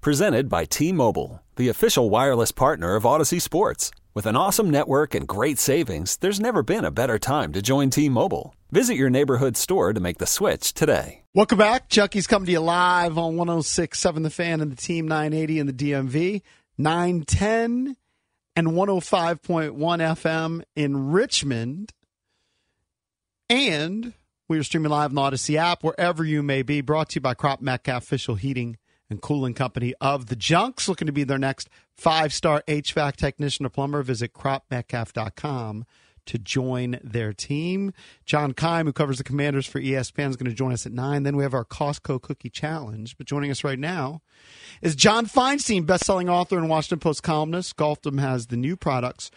Presented by T Mobile, the official wireless partner of Audacy Sports. With an awesome network and great savings, there's never been a better time to join T Mobile. Visit your neighborhood store to make the switch today. Welcome back. Chucky's coming to you live on 106.7 The Fan and the Team 980 and the DMV, 910 and 105.1 FM in Richmond. And we are streaming live on the Audacy app wherever you may be. Brought to you by Cropp-Metcalfe Official Heating and Cooling Company of the Junks. Looking to be their next five star HVAC technician or plumber. Visit croppmetcalfe.com to join their team. John Keim, who covers the commanders for ESPN, is going to join us at 9. Then we have our Costco Cookie Challenge. But joining us right now is John Feinstein, best-selling author and Washington Post columnist. Golfdom has the new products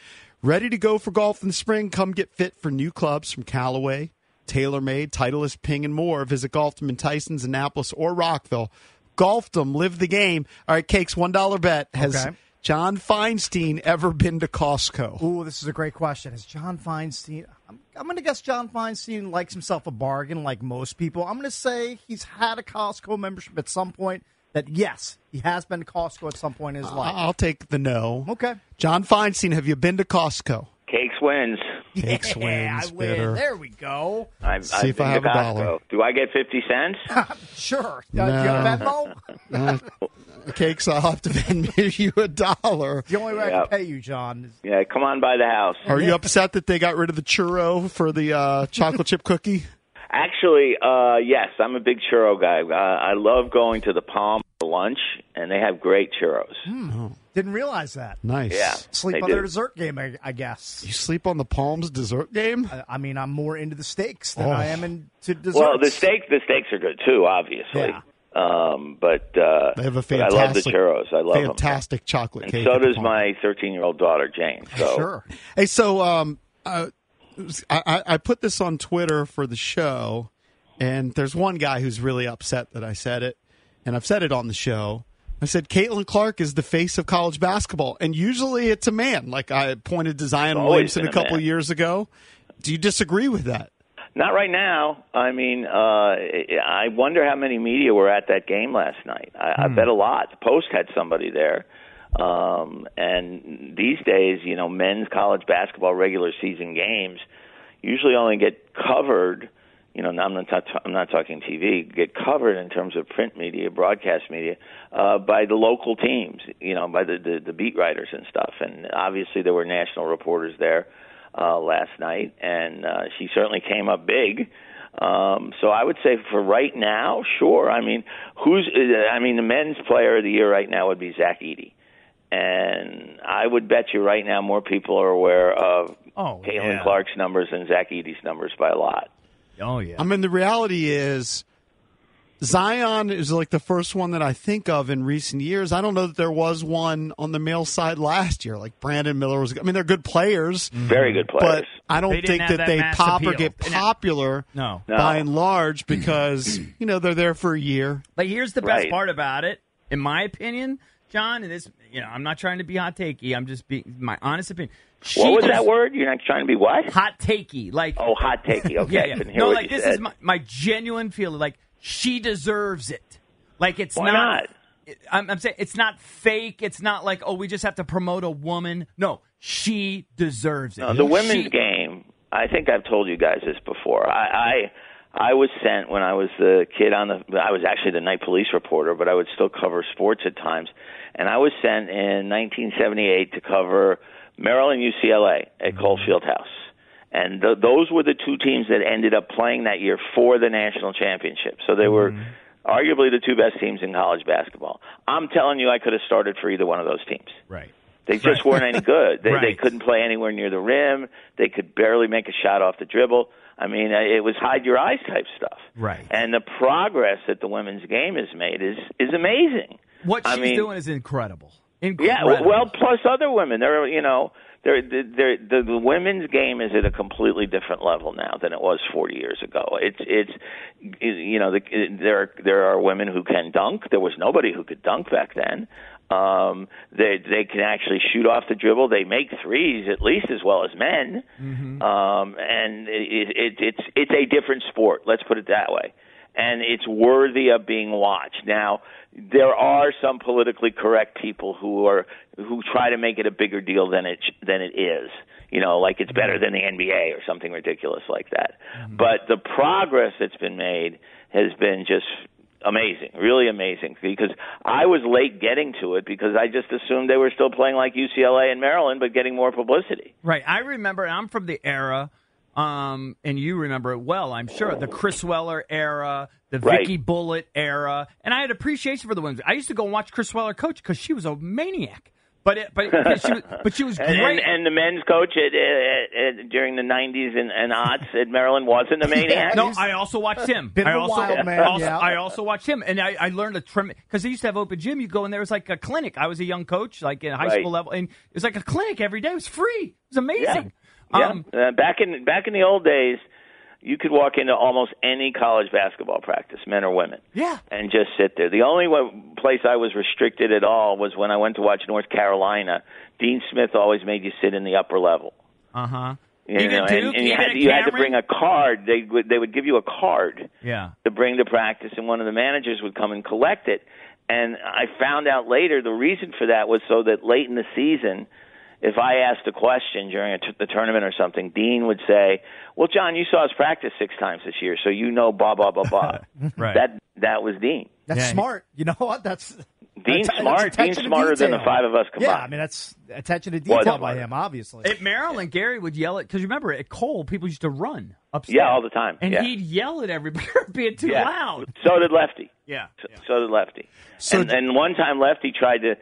ready to go for golf in the spring. Come get fit for new clubs from Callaway, TaylorMade, Titleist, Ping, and more. Visit Golfdom in Tysons, Annapolis, or Rockville. Golfdom, lived the game. All right, Cakes, $1 bet. Has Okay. John Feinstein ever been to Costco? Ooh, this is a great question. Is John Feinstein? I'm, I'm going to guess John Feinstein likes himself a bargain, like most people. I'm going to say he's had a Costco membership at some point. That yes, he has been to Costco at some point in his life. I'll take the no. Okay. John Feinstein, have you been to Costco? Cakes wins. Cakes yeah, wins, I win. bitter. There we go. I've, See I've if I have to a dollar. Do I get 50 cents? Sure. Uh, do you have No. Venmo? Cakes, I'll have to Venmo you a dollar. the only way I can pay you, John. Is, yeah, come on by the house. Are you upset that they got rid of the churro for the uh, chocolate chip cookie? Actually, uh, yes, I'm a big churro guy. Uh, I love going to the Palm for lunch, and they have great churros. Didn't realize that. Nice. Yeah, Sleep on do. their dessert game, I, I guess. You sleep on the Palms dessert game? I, I mean, I'm more into the steaks than Oh. I am into desserts. Well, the steak, the steaks are good too, obviously. Yeah. Um, but uh, They have a but I love the fantastic, churros. I love them. fantastic chocolate And cake. so does my 13 year old daughter Jane. So Sure. Hey, so um, uh, I, I I put this on Twitter for the show, and there's one guy who's really upset that I said it, and I've said it on the show. I said Caitlin Clark is the face of college basketball, and usually it's a man. Like I pointed to Zion Always Williamson a a couple of years ago. Do you disagree with that? Not right now. I mean, uh, I wonder how many media were at that game last night. I, I bet a lot. The Post had somebody there. Um, and these days, you know, men's college basketball regular season games usually only get covered. You know, I'm not I'm not talking TV. Get covered in terms of print media, broadcast media, uh, by the local teams. You know, by the, the the beat writers and stuff. And obviously, there were national reporters there uh, last night, and uh, she certainly came up big. Um, so I would say for right now, sure. I mean, who's? I mean, the men's player of the year right now would be Zach Edey, and I would bet you right now more people are aware of Oh, Caitlin yeah. Clark's numbers than Zach Edey's numbers by a lot. Oh, yeah. I mean, the reality is Zion is like the first one that I think of in recent years. I don't know that there was one on the male side last year. Like Brandon Miller was. I mean, they're good players, mm-hmm. Very good players, but. I don't think that, that they mass pop or get popular No. No. by and large because you know they're there for a year. But here's the best Right. part about it, in my opinion, John. And this, you know, I'm not trying to be hot takey. I'm just being my honest opinion. She what was des- that word? You're not trying to be what? Hot takey, like Oh, hot takey. Okay, yeah, yeah. No, like this said. is my, my genuine feeling. Like she deserves it. Like it's Why not? I'm, I'm saying it's not fake. It's not like oh we just have to promote a woman. No, she deserves it. No, the women's She- game. I think I've told you guys this before. I, I I was sent when I was the kid on the. I was actually the night police reporter, but I would still cover sports at times. And I was sent in 1978 to cover Maryland UCLA at Cole House. And th- those were the two teams that ended up playing that year for the national championship. So they were arguably the two best teams in college basketball. I'm telling you, I could have started for either one of those teams. right. They just weren't any good. They, they couldn't play anywhere near the rim. They could barely make a shot off the dribble. I mean, uh, it was hide your eyes type stuff. Right. And the progress that the women's game has made is is amazing. What I she's mean, doing is incredible. Yeah, well, plus other women. There, are you know, there, there, the, the women's game is at a completely different level now than it was 40 years ago. It's, it's, you know, the, there, there are women who can dunk. There was nobody who could dunk back then. Um, they, they can actually shoot off the dribble. They make threes at least as well as men. Um, and it, it, it's, it's a different sport. Let's put it that way and it's worthy of being watched. Now, there are some politically correct people who are who try to make it a bigger deal than it than it is. You know, like it's better than the NBA or something ridiculous like that. Mm-hmm. But the progress that's been made has been just amazing, really amazing. Because I was late getting to it because I just assumed they were still playing like UCLA and Maryland, but getting more publicity. Right. I remember, I'm from the era, um, and you remember it well, I'm sure, the Chris Weller era, the Right. Vicky Bullett era. And I had appreciation for the women. I used to go and watch Chris Weller coach because she was a maniac. But it, but it, she was, but she was great. and, and the men's coach at, at, at, during the 90s and, and aughts at Maryland wasn't a maniac. no, I also watched him. Bit of I a also, wild man, also- yeah. I also watched him, and I, I learned a trim because they used to have open gym. You go in there, it was like a clinic. I was a young coach, like in high Right. school level, and it was like a clinic every day. It was free. It was amazing. Yeah, Um, uh, back in back in the old days, you could walk into almost any college basketball practice, men or women, Yeah. and just sit there. The only one place I was restricted at all was when I went to watch North Carolina. Dean Smith always made you sit in the upper level. Uh huh. You Even know, Duke, and, and you had at you had to bring a card. They would they would give you a card Yeah. to bring to practice, and one of the managers would come and collect it. And I found out later the reason for that was so that late in the season, if I asked a question during a t- the tournament or something, Dean would say, "Well, John, you saw us practice six times this year, so you know blah blah blah blah." Right. That that was Dean. That's Yeah, smart. You know what? That's Dean that's- smart. that's Dean's smarter than the five of us combined. Yeah, I mean that's attention to Well, detail it's by him, obviously. At Maryland, Gary would yell at because remember at Cole, people used to run upstairs. Yeah, all the time. and Yeah. he'd yell at everybody for being too yeah. loud. So did Lefty. Yeah. So, so did Lefty. So and, d- and one time Lefty tried to,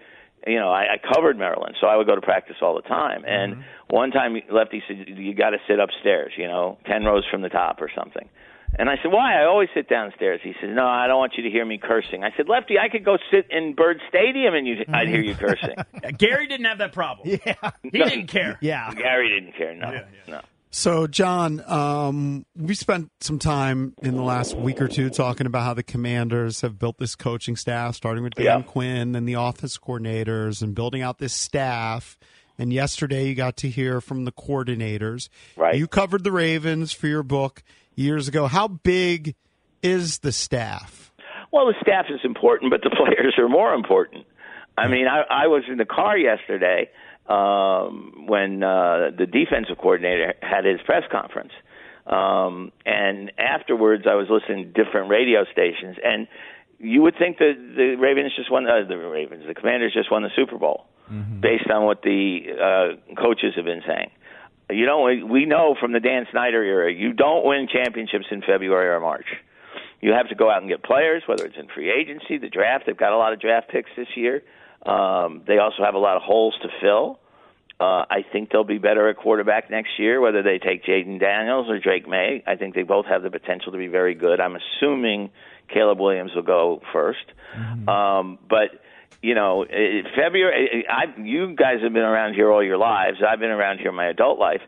you know, I, I covered Maryland, so I would go to practice all the time. And Mm-hmm. one time Lefty said, "You got to sit upstairs, you know, ten rows from the top or something." And I said, "Why? I always sit downstairs." He said, "No, I don't want you to hear me cursing." I said, "Lefty, I could go sit in Byrd Stadium and you, I'd hear you cursing." Yeah, Gary didn't have that problem. yeah, He didn't care. yeah. Gary didn't care. No, no. So, John, um, we spent some time in the last week or two talking about how the commanders have built this coaching staff, starting with Dan Yeah. Quinn and the office coordinators, and building out this staff. And yesterday, you got to hear from the coordinators. Right. You covered the Ravens for your book years ago. How big is the staff? Well, the staff is important, but the players are more important. I mean, I, I was in the car yesterday um, when uh, the defensive coordinator had his press conference, um, and afterwards I was listening to different radio stations, and you would think that the Ravens just won uh, the Ravens, the Commanders just won the Super Bowl, based on what the uh, coaches have been saying. You know, we- we know from the Dan Snyder era, you don't win championships in February or March. You have to go out and get players, whether it's in free agency, the draft. They've got a lot of draft picks this year. Um, they also have a lot of holes to fill. Uh, I think they'll be better at quarterback next year, whether they take Jayden Daniels or Drake Maye. I think they both have the potential to be very good. I'm assuming Caleb Williams will go 1st Um, but you know, February. I, you guys have been around here all your lives. I've been around here my adult life.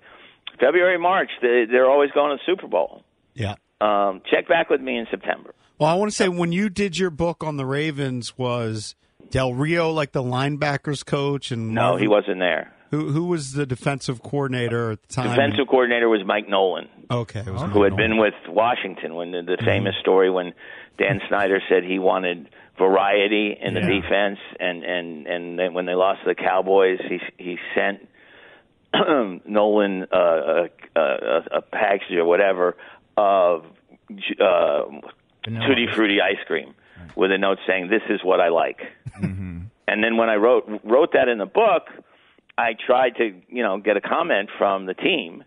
February, March, they, they're always going to the Super Bowl. Yeah. Um, check back with me in September. Well, I want to say when you did your book on the Ravens, was Del Rio like the linebackers coach? And No, Marvin- he wasn't there. Who who was the defensive coordinator at the time? Defensive coordinator was Mike Nolan, Okay, it was who had been with Washington when the, the famous story when Dan Snyder said he wanted variety in the Yeah. defense, and and and then when they lost to the Cowboys, he he sent Nolan uh, a, a, a package or whatever of uh, Vanilla tutti frutti ice cream with a note saying, "This is what I like." And then when I wrote wrote that in the book, I tried to you know get a comment from the team,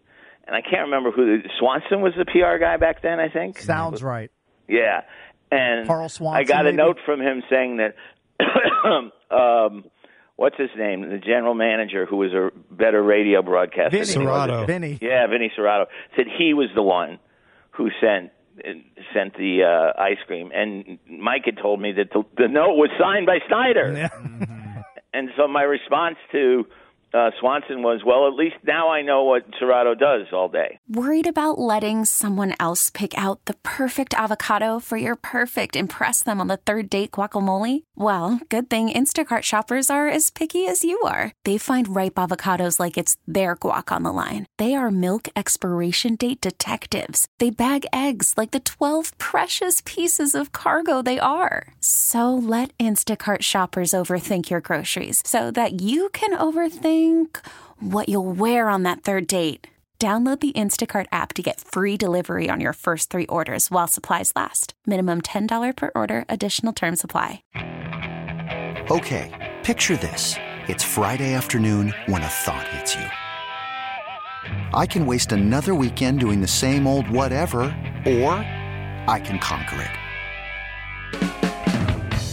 and I can't remember who Swanson was the PR guy back then. I think Sounds right. yeah. And Karl Swanson, I got a maybe? note from him saying that um what's his name? The general manager who was a better radio broadcaster. Vinny. than he was. Cerrato. Vinny. Yeah, Vinny Cerrato said he was the one who sent sent the uh, ice cream, and Mike had told me that the, the note was signed by Snyder. and so my response to uh, Swanson was, "Well, at least now I know what Cerrato does all day." Worried about letting someone else pick out the perfect avocado for your perfect impress them on the third date guacamole? Well, good thing Instacart shoppers are as picky as you are. They find ripe avocados like it's their guac on the line. They are milk expiration date detectives. They bag eggs like the 12 precious pieces of cargo they are. So let Instacart shoppers overthink your groceries so that you can overthink what you'll wear on that third date. Download the Instacart app to get free delivery on your first three orders while supplies last. Minimum $10 per order, additional term supply. Okay, picture this. It's Friday afternoon when a thought hits you. I can waste another weekend doing the same old whatever, or I can conquer it.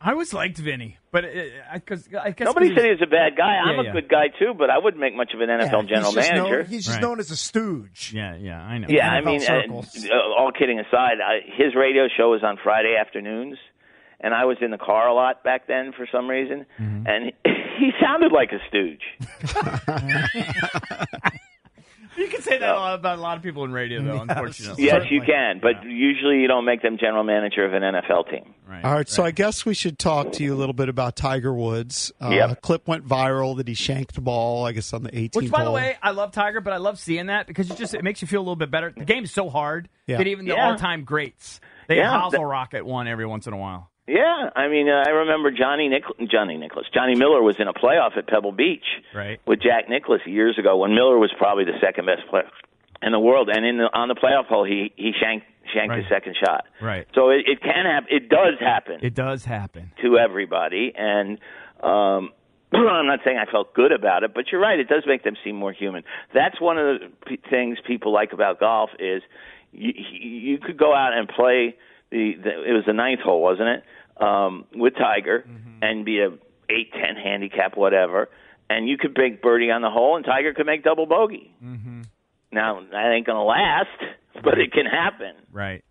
I always liked Vinny, but because I guess Nobody said he was- was a bad guy. I'm Yeah, a good guy too, but I wouldn't make much of an NFL Yeah, general he's manager. Known, he's just Right. known as a stooge. Yeah, yeah, I know. Yeah, I mean, uh, uh, all kidding aside, I, his radio show was on Friday afternoons, and I was in the car a lot back then for some reason, Mm-hmm. and he sounded like a stooge. you can say that about a lot of people in radio, though. Unfortunately, Yes, you can, but usually you don't make them general manager of an NFL team. Right, All right, so I guess we should talk to you a little bit about Tiger Woods. Uh, Yep. A clip went viral that he shanked the ball, I guess, on the 18th Which, by the way, I love Tiger, but I love seeing that because it just it makes you feel a little bit better. The game's so hard Yeah. that even the Yeah. all-time greats, they Yeah. hosel rocket one every once in a while. Yeah, I mean, uh, I remember Johnny Nichol- Johnny Nicholas, Johnny Miller was in a playoff at Pebble Beach Right. with Jack Nicklaus years ago when Miller was probably the second best player in the world, and in the, on the playoff hole he he shanked shanked Right. his second shot. Right. So it, it can happen. It does happen It does happen. to everybody, and um, I'm not saying I felt good about it, but you're right. It does make them seem more human. That's one of the p- things people like about golf is you, you could go out and play the, the it was the ninth hole, wasn't it? Um, with Tiger and be a eight ten handicap, whatever, and you could make birdie on the hole, and Tiger could make double bogey. Mm-hmm. Now that ain't gonna last, but it can happen. Right.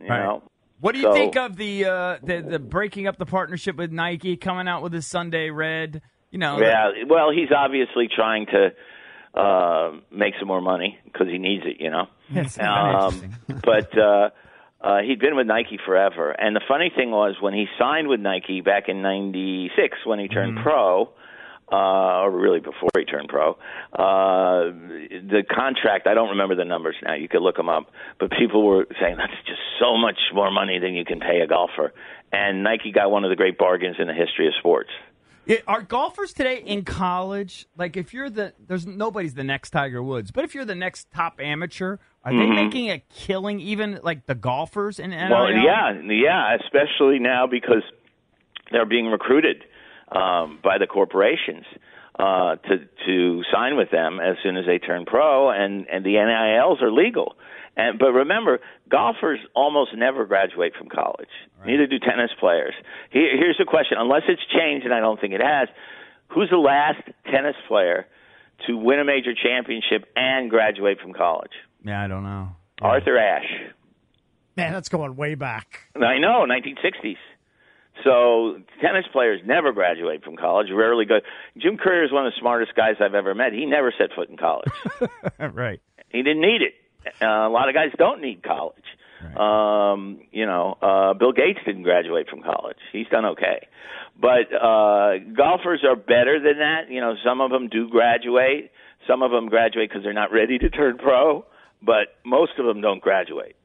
You Right. know. What do you So- think of the, uh, the the breaking up the partnership with Nike, coming out with his Sunday Red? You know, Yeah, well, he's obviously trying to uh, make some more money because he needs it, you know. Yes, interesting. but uh, uh, he'd been with Nike forever, and the funny thing was when he signed with Nike back in '96 when he turned Mm-hmm. pro. Uh, or really before he turned pro, uh, the contract, I don't remember the numbers now, you could look them up, but people were saying that's just so much more money than you can pay a golfer. And Nike got one of the great bargains in the history of sports. Yeah, Are golfers today in college like if you're the there's nobody's the next Tiger Woods, but if you're the next top amateur, are they making a killing even like the golfers in NIL? Well, yeah, yeah, especially now because they're being recruited um, by the corporations uh, to to sign with them as soon as they turn pro, and and the NILs are legal. And but remember, golfers almost never graduate from college. Neither do tennis players. Here, here's the question: unless it's changed, and I don't think it has. Who's the last tennis player to win a major championship and graduate from college? Yeah, I don't know. Arthur Ashe. Man, that's going way back. I know, 1960s. So tennis players never graduate from college. Rarely go. Jim Courier is one of the smartest guys I've ever met. He never set foot in college. right. He didn't need it. Uh, a lot of guys don't need college. Um, you know, uh, Bill Gates didn't graduate from college. He's done okay. But uh, golfers are better than that. You know, some of them do graduate. Some of them graduate because they're not ready to turn pro. But most of them don't graduate.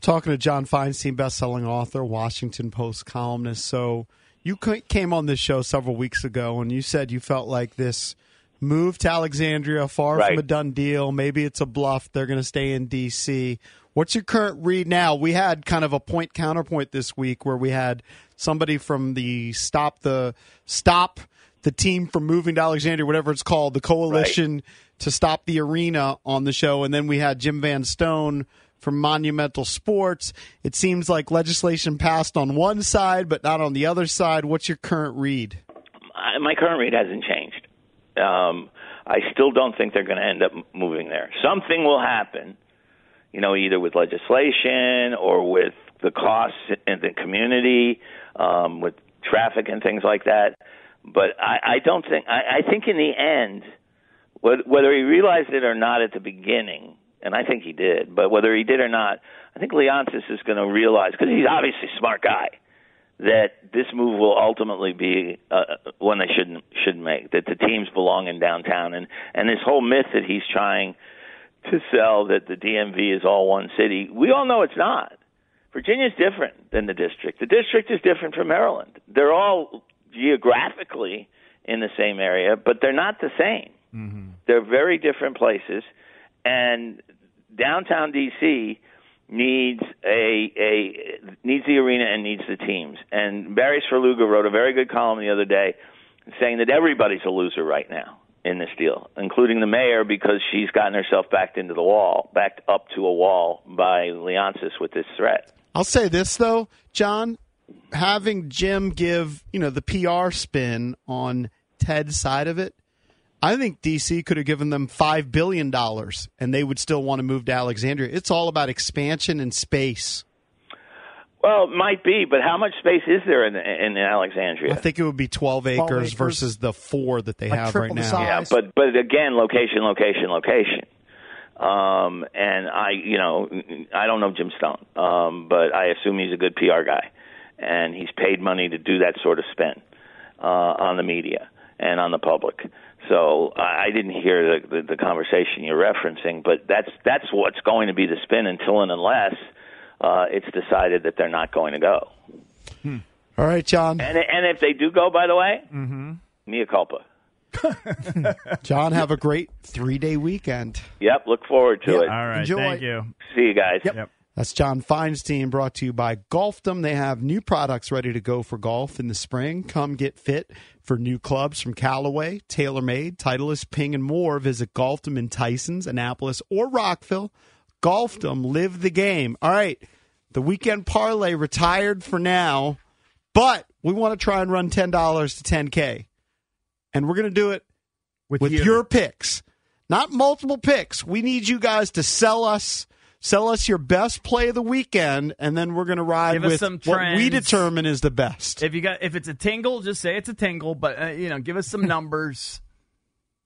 Talking to John Feinstein, best-selling author, Washington Post columnist. So you came on this show several weeks ago, and you said you felt like this move to Alexandria, far Right. from a done deal. Maybe it's a bluff. They're going to stay in D.C. What's your current read now? We had kind of a point counterpoint this week where we had somebody from the stop the stop the team from moving to Alexandria, whatever it's called, the coalition to stop the arena on the show, and then we had Jim Van Stone from Monumental Sports. It seems like legislation passed on one side, but not on the other side. What's your current read? My current read hasn't changed. Um, I still don't think they're going to end up moving there. Something will happen, you know, either with legislation or with the costs in the community, um, with traffic and things like that. But I, I don't think. I, I think in the end, whether he realized it or not at the beginning, and I think he did, but whether he did or not, I think Leonsis is going to realize because he's obviously a smart guy that this move will ultimately be uh, one they shouldn't shouldn't make. That the teams belong in downtown, and and this whole myth that he's trying to sell that the DMV is all one city. We all know it's not. Virginia's different than the district. The district is different from Maryland. They're all geographically in the same area, but they're not the same. They're very different places, and downtown DC needs a a needs the arena and needs the teams. And Barry Svrluga wrote a very good column the other day saying that everybody's a loser right now in this deal, including the mayor because she's gotten herself backed into the wall, backed up to a wall by Leonsis with this threat. I'll say this though, John, having Jim give, you know, the PR spin on Ted's side of it, I think DC could have given them five billion dollars and they would still want to move to Alexandria. It's all about expansion and space. Well, it might be, but how much space is there in in Alexandria? I think it would be 12 acres, acres. versus the four that they Like have right the now. size. Yeah, but but again, location, location, location. Um, and I, you know, I don't know Jim Stone, um, but I assume he's a good PR guy, and he's paid money to do that sort of spin uh, on the media and on the public. So I I didn't hear the, the, the conversation you're referencing, but that's that's what's going to be the spin until and unless uh, it's decided that they're not going to go. All right, John. And and if they do go, by the way, mm-hmm. mea culpa. John, have a great three day weekend. Yep, look forward to it. All right. Enjoy. Thank you. See you guys. Yep. That's John Feinstein, brought to you by Golfdom. They have new products ready to go for golf in the spring. Come get fit for new clubs from Callaway, TaylorMade, Titleist, Ping, and more. Visit Golfdom in Tysons, Annapolis, or Rockville. Golfdom, live the game. All right, the weekend parlay retired for now, but we want to try and run $10 to 10K. And we're going to do it with, you. your picks, not multiple picks. We need you guys to sell us, sell us your best play of the weekend, and then we're going to ride Give with some what we determine is the best. If you got if it's a tingle, just say it's a tingle. But uh, you know, give us some numbers.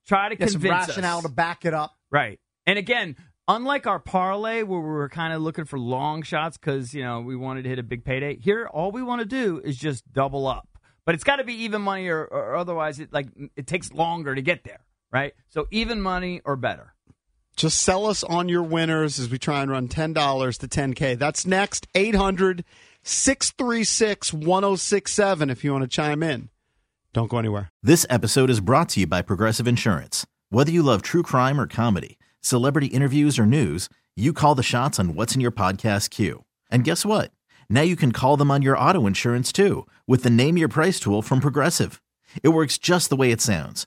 Try to Get some convince rationale us. to back it up. Right. And again, unlike our parlay where we were kind of looking for long shots because you know we wanted to hit a big payday, here all we want to do is just double up. But it's got to be even money, or, or otherwise it like it takes longer to get there. Right. So even money or better. Just sell us on your winners as we try and run $10 to 10K. That's next. 800 636 1067 if you want to chime in. Don't go anywhere. This episode is brought to you by Progressive Insurance. Whether you love true crime or comedy, celebrity interviews or news, you call the shots on what's in your podcast queue. And guess what? Now you can call them on your auto insurance too with the Name Your Price tool from Progressive. It works just the way it sounds.